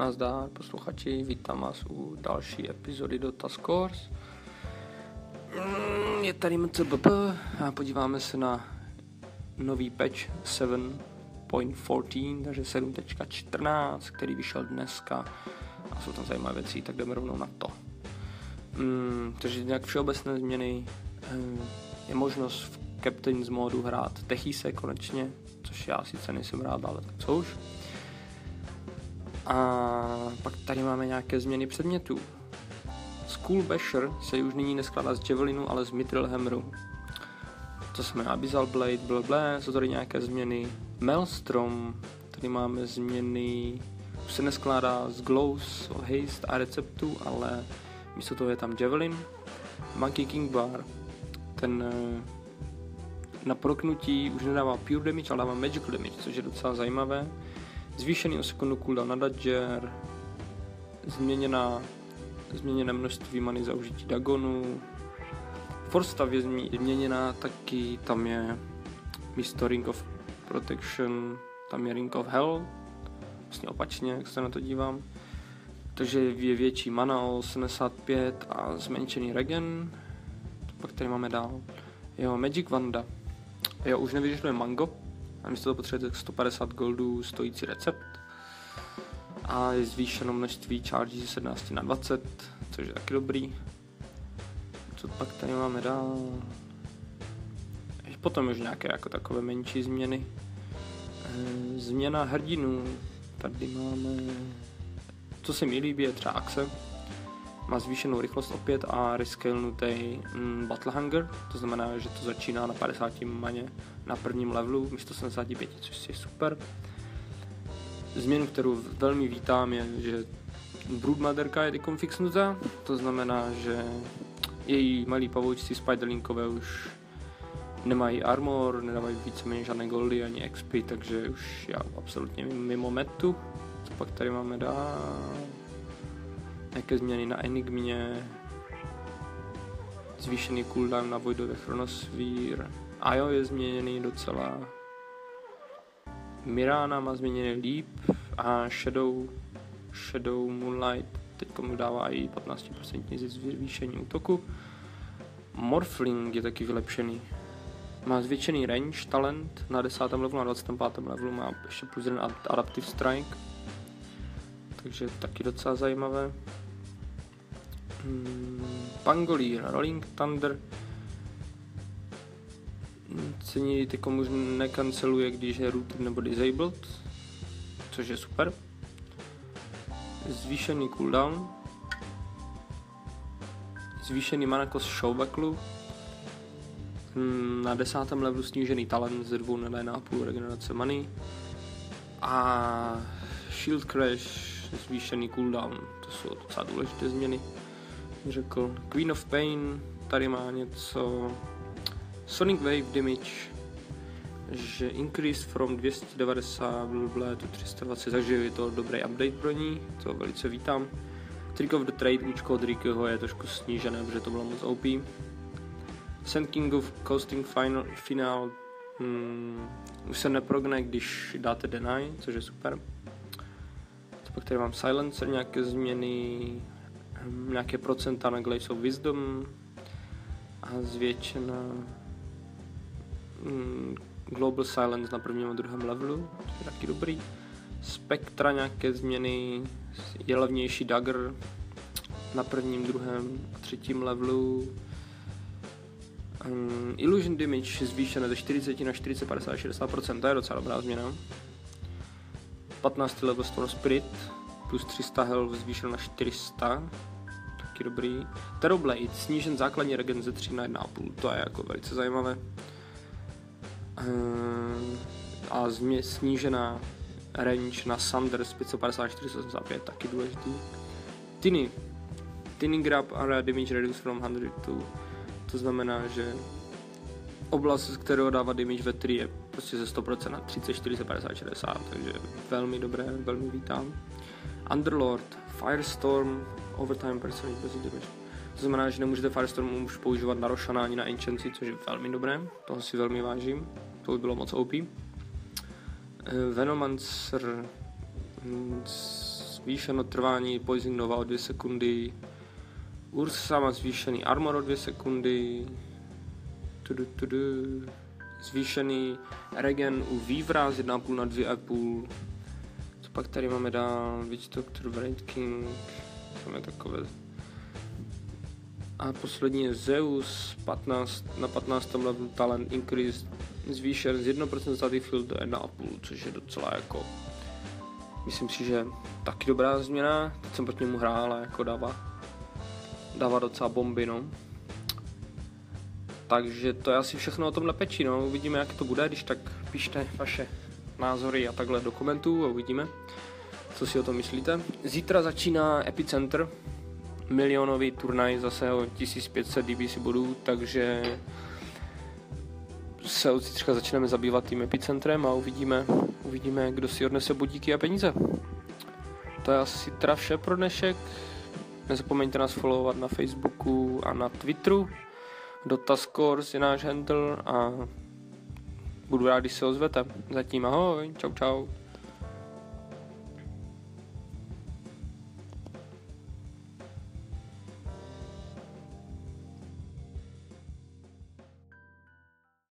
Nazdar, posluchači, vítám vás u další epizody do Task Force. Mm, Je tady MCBP a podíváme se na nový patch 7.14, takže 7.14, který vyšel dneska a jsou tam zajímavé věci, tak jdeme rovnou na to. Mm, takže nějak všeobecné změny eh, je možnost v Captain's modu hrát Techise konečně, což já sice nejsem rád, ale tak co už. A pak tady máme nějaké změny předmětů. School Basher se už nyní neskládá z Javelinu, ale z Mithril Hammeru. To znamená Abyssal Blade, blablabla, jsou tady nějaké změny. Maelstrom, tady máme změny, už se neskládá z Glows, Haste a receptu, ale místo toho je tam Javelin. Monkey King Bar, ten eh, na proknutí už nedává pure damage, ale dává magical damage, což je docela zajímavé. Zvýšený o sekundu cooldown na Dodger, změněná, změněné množství many za užití Dagonu, Force stav je změněná taky, tam je místo Ring of Protection, tam je Ring of Hell, vlastně opačně, jak se na to dívám. Takže je větší mana o 75 a zmenšený regen. Pak tady máme dál. Jo, Magic Wanda. Jo, už nevyžaduje mango, a místo toho potřebujete 150 goldů stojící recept. A je zvýšeno množství charge ze 17 na 20, což je taky dobrý. Co pak tady máme dál? Potom už nějaké jako takové menší změny. Eh, Změna hrdinů. Tady máme... Co se mi líbí je třeba Axe. Má zvýšenou rychlost opět a rescalnutý mm, Battle Hunger. To znamená, že to začíná na 50 maně na prvním levelu místo 75, což je super. Změnu, kterou velmi vítám, je, že Broodmotherka je teď fixnutá, to znamená, že její malí pavoučci Spiderlinkové už nemají armor, nedávají víceméně žádné goldy ani XP, takže už já absolutně mimo metu. Co pak tady máme dál? Nějaké změny na Enigmě, zvýšený cooldown na Chronosphere, a jo, je změněný docela. Mirana má změněný líp a Shadow, Shadow Moonlight teď mu dává i 15% zvýšení útoku. Morphling je taky vylepšený. Má zvětšený range, talent na 10. levelu, na 25. levelu má ještě plus jeden Adaptive Strike. Takže taky docela zajímavé. Hmm, Pangolier, Rolling Thunder, cení ty komu nekanceluje, když je router nebo disabled, což je super. Zvýšený cooldown, zvýšený mana cost showbacklu, hm, na desátém levelu snížený talent ze 2 na 1,5 regenerace many. A Shield Crash zvýšený cooldown, to jsou docela důležité změny, řekl. Queen of Pain tady má něco Sonic Wave Damage, že increase from 290 blablabla to 320, takže je to dobrý update pro ní, to velice vítám. Trick of the Trade účko od Rickyho je trošku snížené, protože to bylo moc OP. Sand King of Coasting Final, Final hmm, už se neprogne, když dáte deny, což je super. To pak tady mám Silencer, nějaké změny, nějaké procenta na Glaze of Wisdom a zvětšená Mm, Global Silence na prvním a druhém levelu, to je taky dobrý. Spektra nějaké změny, je levnější dagger na prvním, druhém a třetím levelu. Um, illusion damage zvýšené ze 40 na 40, 50, 60%, to je docela dobrá změna. 15 level Storm Spirit plus 300 health zvýšeno na 400, taky dobrý. Terrorblade, snížen základní regen ze 3 na 1,5, to je jako velice zajímavé. Eh, a snížená range na Sander z 554 taky důležitý. Tiny. Tiny grab area damage reduce from 100 to, to znamená, že oblast, z kterého dává damage ve 3 je prostě ze 100% na 30, 40, 50, 60, takže velmi dobré, velmi vítám. Underlord, Firestorm, Overtime Percentage bez damage. To znamená, že nemůžete Firestorm už používat na Roshana ani na Enchancy, což je velmi dobré, toho si velmi vážím to by bylo moc OP. Eh, Venomancer mm, zvýšeno trvání Poison Nova o 2 sekundy, Ursa má zvýšený armor o 2 sekundy, tudu, tudu. zvýšený regen u Weavera z 1,5 na 2,5, co pak tady máme dál, Witch Doctor, Braid King, máme takové a poslední je Zeus 15, na 15. level talent increase zvýšen z 1% static field do 1,5, což je docela jako myslím si, že taky dobrá změna. Teď jsem proti němu hrál, ale jako dává, dává docela bomby, no. Takže to je asi všechno o tomhle peči, no. Uvidíme, jak to bude, když tak pište vaše názory a takhle do komentů a uvidíme, co si o tom myslíte. Zítra začíná Epicenter, milionový turnaj zase o 1500 DBC bodů, takže se od zítřka začneme zabývat tím epicentrem a uvidíme, uvidíme, kdo si odnese budíky a peníze. To je asi teda vše pro dnešek. Nezapomeňte nás followovat na Facebooku a na Twitteru. Dotaskors je náš handle a budu rád, když se ozvete. Zatím ahoj, čau čau.